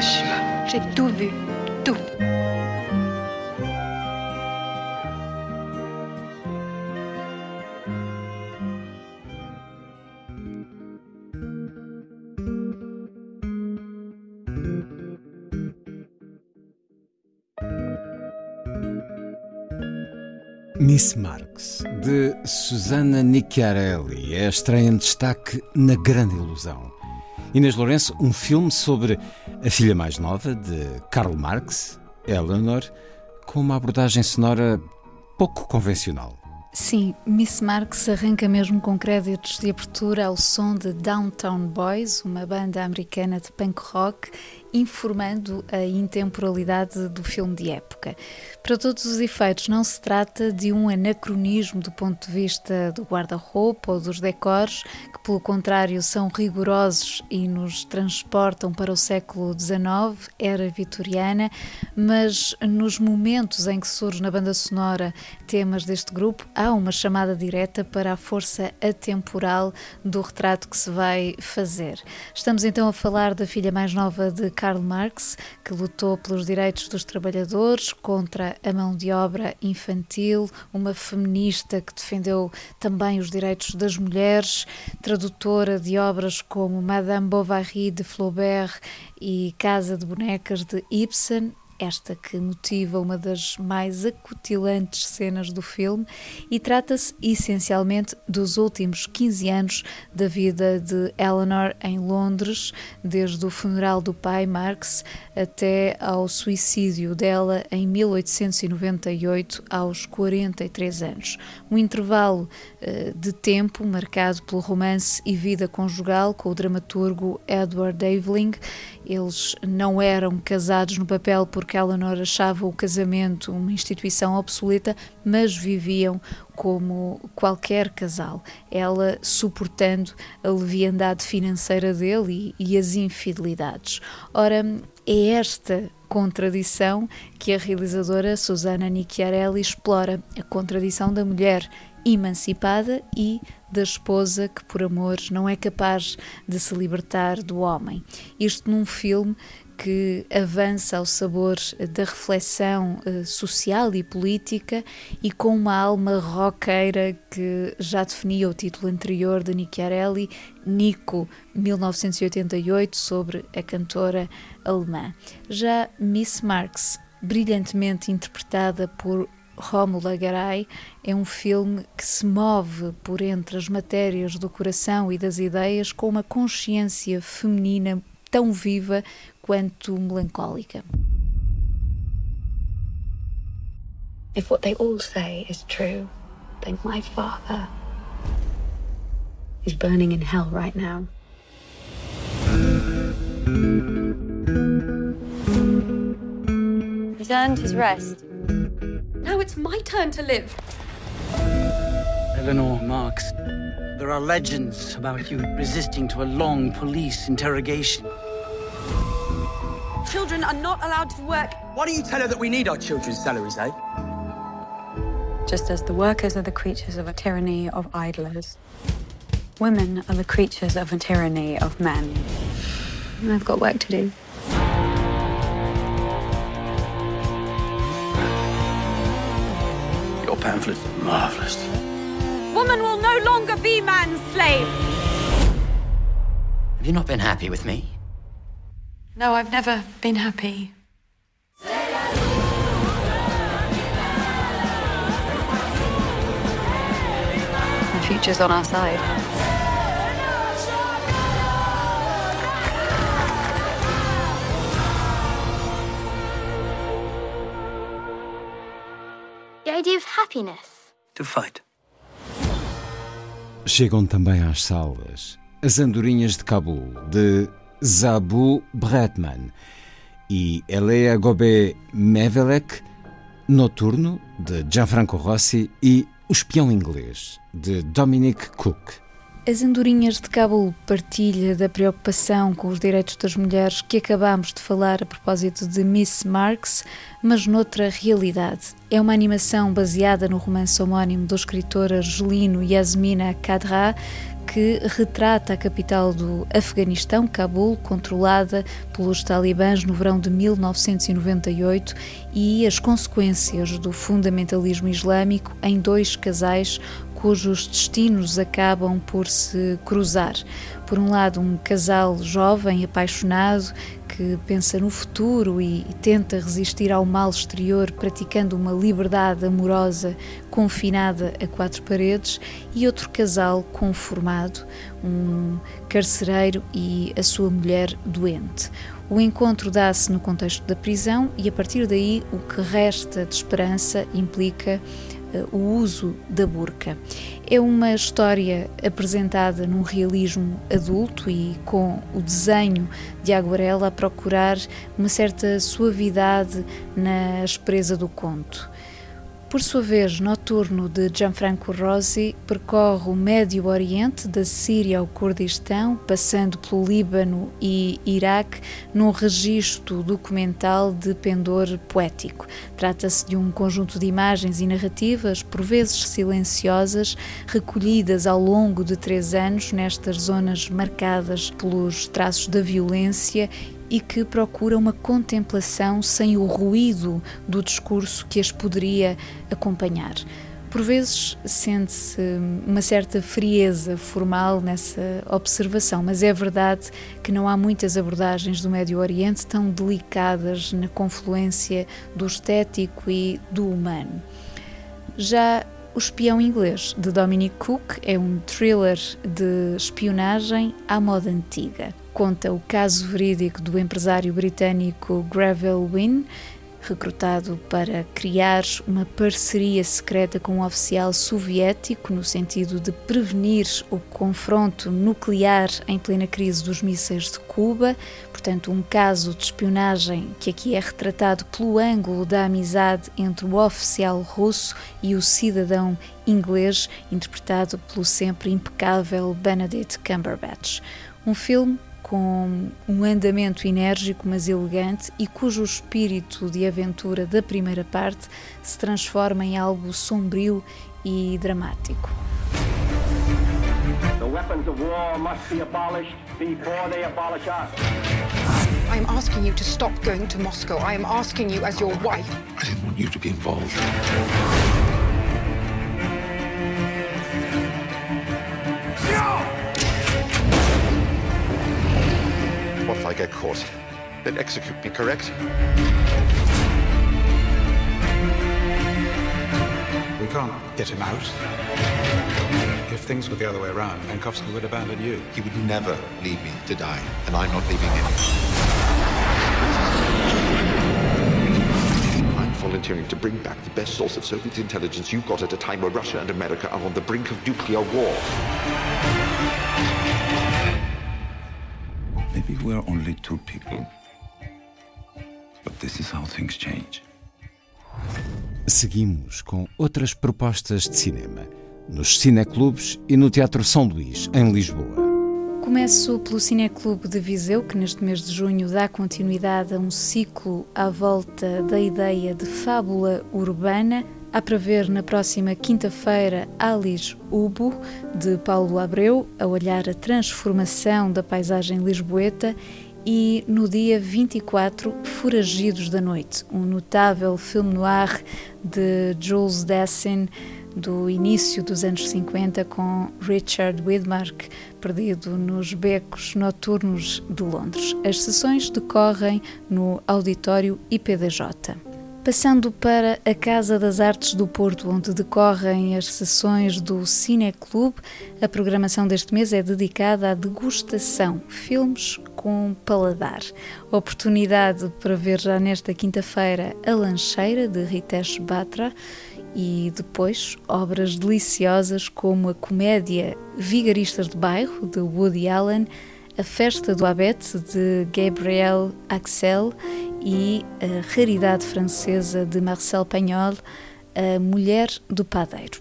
J'ai tout vu, tout. Miss Marx, de Susana Nicchiarelli, é a estreia em destaque na Grande Ilusão. Inês Lourenço, um filme sobre a filha mais nova de Karl Marx, Eleanor, com uma abordagem sonora pouco convencional. Sim, Miss Marx arranca mesmo com créditos de abertura ao som de Downtown Boys, uma banda americana de punk rock, informando a intemporalidade do filme de época. Para todos os efeitos, não se trata de um anacronismo do ponto de vista do guarda-roupa ou dos decores, que pelo contrário são rigorosos e nos transportam para o século XIX, era vitoriana, mas nos momentos em que surge na banda sonora temas deste grupo, há uma chamada direta para a força atemporal do retrato que se vai fazer. Estamos então a falar da filha mais nova de Karl Marx, que lutou pelos direitos dos trabalhadores contra a mão de obra infantil, uma feminista que defendeu também os direitos das mulheres, tradutora de obras como Madame Bovary de Flaubert e Casa de Bonecas de Ibsen esta que motiva uma das mais acutilantes cenas do filme e trata-se essencialmente dos últimos 15 anos da vida de Eleanor em Londres, desde o funeral do pai Marx até ao suicídio dela em 1898, aos 43 anos. Um intervalo uh, de tempo marcado pelo romance e vida conjugal com o dramaturgo Edward Aveling. Eles não eram casados no papel porque Eleanor achava o casamento uma instituição obsoleta, mas viviam como qualquer casal, ela suportando a leviandade financeira dele e, e as infidelidades. Ora, é esta contradição que a realizadora Susana Nicchiarelli explora, a contradição da mulher emancipada e da esposa que por amor não é capaz de se libertar do homem. Isto num filme que avança ao sabor da reflexão uh, social e política e com uma alma roqueira que já definia o título anterior de Nicchiarelli, Nico, 1988, sobre a cantora alemã. Já Miss Marx, brilhantemente interpretada por Rómula Garay é um filme que se move por entre as matérias do coração e das ideias com uma consciência feminina tão viva quanto melancólica. If what they all say is true, then my father is burning in hell right now. He's earned his rest. Now it's my turn to live. Eleanor Marx, there are legends about you resisting to a long police interrogation. Children are not allowed to work. Why don't you tell her that we need our children's salaries, eh? Just as the workers are the creatures of a tyranny of idlers, women are the creatures of a tyranny of men. I've got work to do. Your pamphlet's marvelous. Woman will no longer be man's slave. Have you not been happy with me? No, I've never been happy. The future's on our side. The idea of happiness. To fight. chegam também às salas As Andorinhas de Cabul, de Zabu Bretman, e Elea Gobé Mevelek, Noturno, de Gianfranco Rossi, e O Espião Inglês, de Dominic Cook. As Andorinhas de Cabul partilha da preocupação com os direitos das mulheres que acabámos de falar a propósito de Miss Marks, mas noutra realidade. É uma animação baseada no romance homónimo do escritor argelino Yasmina Kadra, que retrata a capital do Afeganistão, Cabul, controlada pelos talibãs no verão de 1998 e as consequências do fundamentalismo islâmico em dois casais cujos destinos acabam por se cruzar. Por um lado, um casal jovem, apaixonado, que pensa no futuro e, tenta resistir ao mal exterior, praticando uma liberdade amorosa confinada a quatro paredes, e outro casal conformado, um carcereiro e a sua mulher doente. O encontro dá-se no contexto da prisão e, a partir daí, o que resta de esperança implica o uso da burca. É uma história apresentada num realismo adulto e com o desenho de aguarela a procurar uma certa suavidade na aspereza do conto. Por sua vez, Noturno de Gianfranco Rosi percorre o Médio Oriente, da Síria ao Kurdistão, passando pelo Líbano e Iraque, num registro documental de pendor poético. Trata-se de um conjunto de imagens e narrativas, por vezes silenciosas, recolhidas ao longo de três anos nestas zonas marcadas pelos traços da violência e que procura uma contemplação sem o ruído do discurso que as poderia acompanhar. Por vezes sente-se uma certa frieza formal nessa observação, mas é verdade que não há muitas abordagens do Médio Oriente tão delicadas na confluência do estético e do humano. Já o Espião Inglês, de Dominic Cook, é um thriller de espionagem à moda antiga conta o caso verídico do empresário britânico Gravel Wynne, recrutado para criar uma parceria secreta com um oficial soviético no sentido de prevenir o confronto nuclear em plena crise dos mísseis de Cuba. Portanto, um caso de espionagem que aqui é retratado pelo ângulo da amizade entre o oficial russo e o cidadão inglês, interpretado pelo sempre impecável Benedict Cumberbatch. Um filme com um andamento enérgico mas elegante e cujo espírito de aventura da primeira parte se transforma em algo sombrio e dramático. The weapons of war must be abolished before they abolish us. I am asking you to stop going to Moscow. I am asking you as your wife. I didn't want you to be involved. I get caught. Then execute me, correct? We can't get him out. If things were the other way around, Menkovsky would abandon you. He would never leave me to die, and I'm not leaving him. I'm volunteering to bring back the best source of Soviet intelligence you've got at a time where Russia and America are on the brink of nuclear war. We're only two people. But this is how things change. Seguimos com outras propostas de cinema, nos cineclubes e no Teatro São Luís, em Lisboa. Começo pelo Cineclube de Viseu, que neste mês de junho dá continuidade a um ciclo à volta da ideia de fábula urbana Há para ver na próxima quinta-feira Alice Ubo, de Paulo Abreu, a olhar a transformação da paisagem lisboeta, e no dia 24, Foragidos da Noite, um notável filme noir de Jules Dassin do início dos anos 50 com Richard Widmark, perdido nos becos noturnos de Londres. As sessões decorrem no auditório IPDJ. Passando para a Casa das Artes do Porto, onde decorrem as sessões do Cineclube, a programação deste mês é dedicada à degustação, filmes com paladar. Oportunidade para ver já nesta quinta-feira A Lancheira, de Ritesh Batra, e depois obras deliciosas como a comédia Vigaristas de Bairro, de Woody Allen, A Festa do Abete, de Gabriel Axel e a raridade francesa de Marcel Pagnol, A Mulher do Padeiro.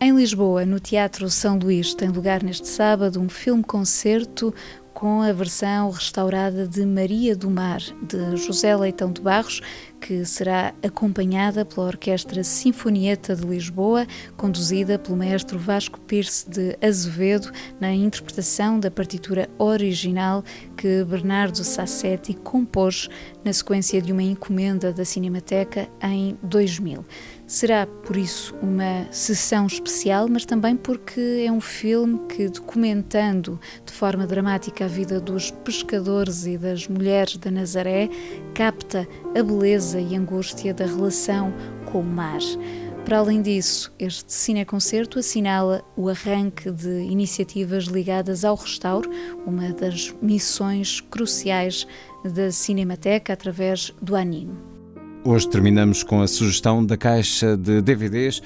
Em Lisboa, no Teatro São Luís, tem lugar neste sábado um filme-concerto com a versão restaurada de Maria do Mar, de José Leitão de Barros, que será acompanhada pela Orquestra Sinfonieta de Lisboa, conduzida pelo maestro Vasco Pierce de Azevedo, na interpretação da partitura original que Bernardo Sassetti compôs na sequência de uma encomenda da Cinemateca em 2000. Será, por isso, uma sessão especial, mas também porque é um filme que, documentando de forma dramática a vida dos pescadores e das mulheres da Nazaré, capta a beleza e angústia da relação com o mar. Para além disso, este cineconcerto assinala o arranque de iniciativas ligadas ao restauro, uma das missões cruciais da Cinemateca através do anime. Hoje terminamos com a sugestão da caixa de DVDs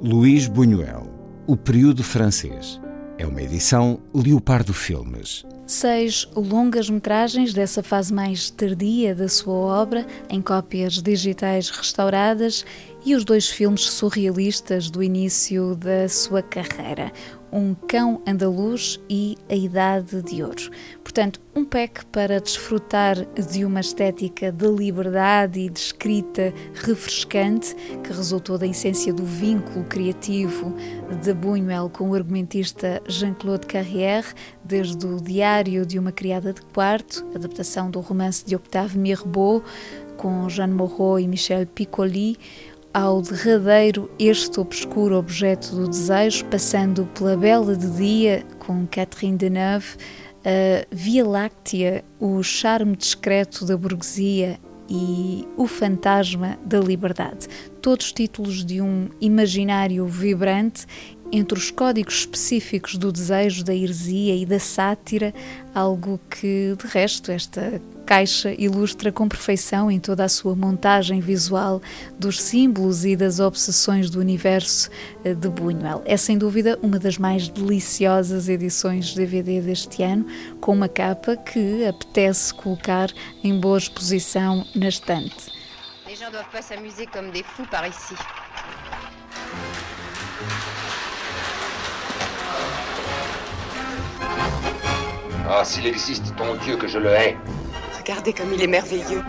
Luís Buñuel, O Período Francês. É uma edição Leopardo Filmes. Seis longas-metragens dessa fase mais tardia da sua obra, em cópias digitais restauradas, e os dois filmes surrealistas do início da sua carreira, um Cão Andaluz e A Idade de Ouro. Portanto, um pack para desfrutar de uma estética de liberdade e de escrita refrescante que resultou da essência do vínculo criativo de Buñuel com o argumentista Jean-Claude Carrière, desde o Diário de uma Criada de Quarto, adaptação do romance de Octave Mirbeau, com Jeanne Moreau e Michel Piccoli, ao derradeiro este obscuro objeto do desejo, passando pela Bela de Dia com Catherine Deneuve, a Via Láctea, o charme discreto da burguesia e o fantasma da liberdade. Todos títulos de um imaginário vibrante entre os códigos específicos do desejo, da heresia e da sátira, algo que, de resto, esta caixa ilustra com perfeição em toda a sua montagem visual dos símbolos e das obsessões do universo eh, de Buñuel. É sem dúvida uma das mais deliciosas edições de DVD deste ano, com uma capa que apetece colocar em boa exposição na estante. Les gens doivent pas s'amuser comme des fous par ici. Ah, s'il existe ton Dieu que je le hais. Regardez comme il est merveilleux.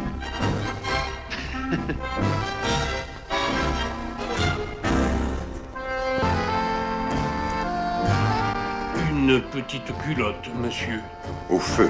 Une petite culotte, monsieur. Au feu.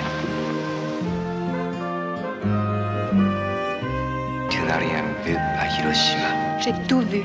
J'ai tout vu.